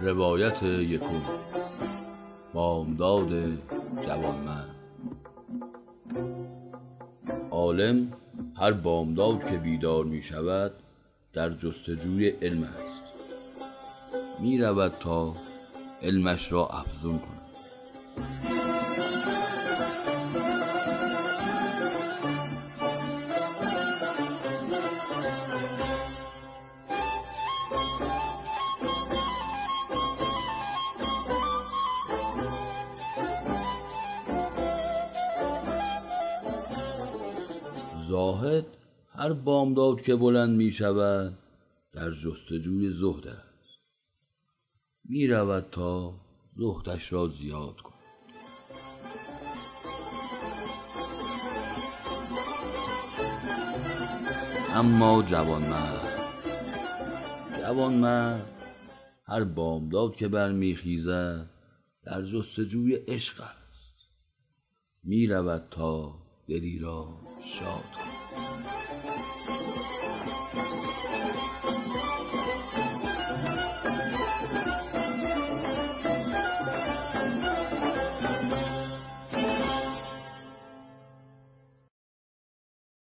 روایت یکم بامداد جوانمرد. عالم هر بامداد که بیدار می شود در جستجوی علم است. می رود تا علمش را افزون کند. زاهد هر بامداد که بلند می شود در جستجوی زهد است. می رود تا زهدش را زیاد کند. اما جوانمرد جوانمرد هر بامداد که برمیخیزد در جستجوی عشق است. می رود تا دلی را شاد کند.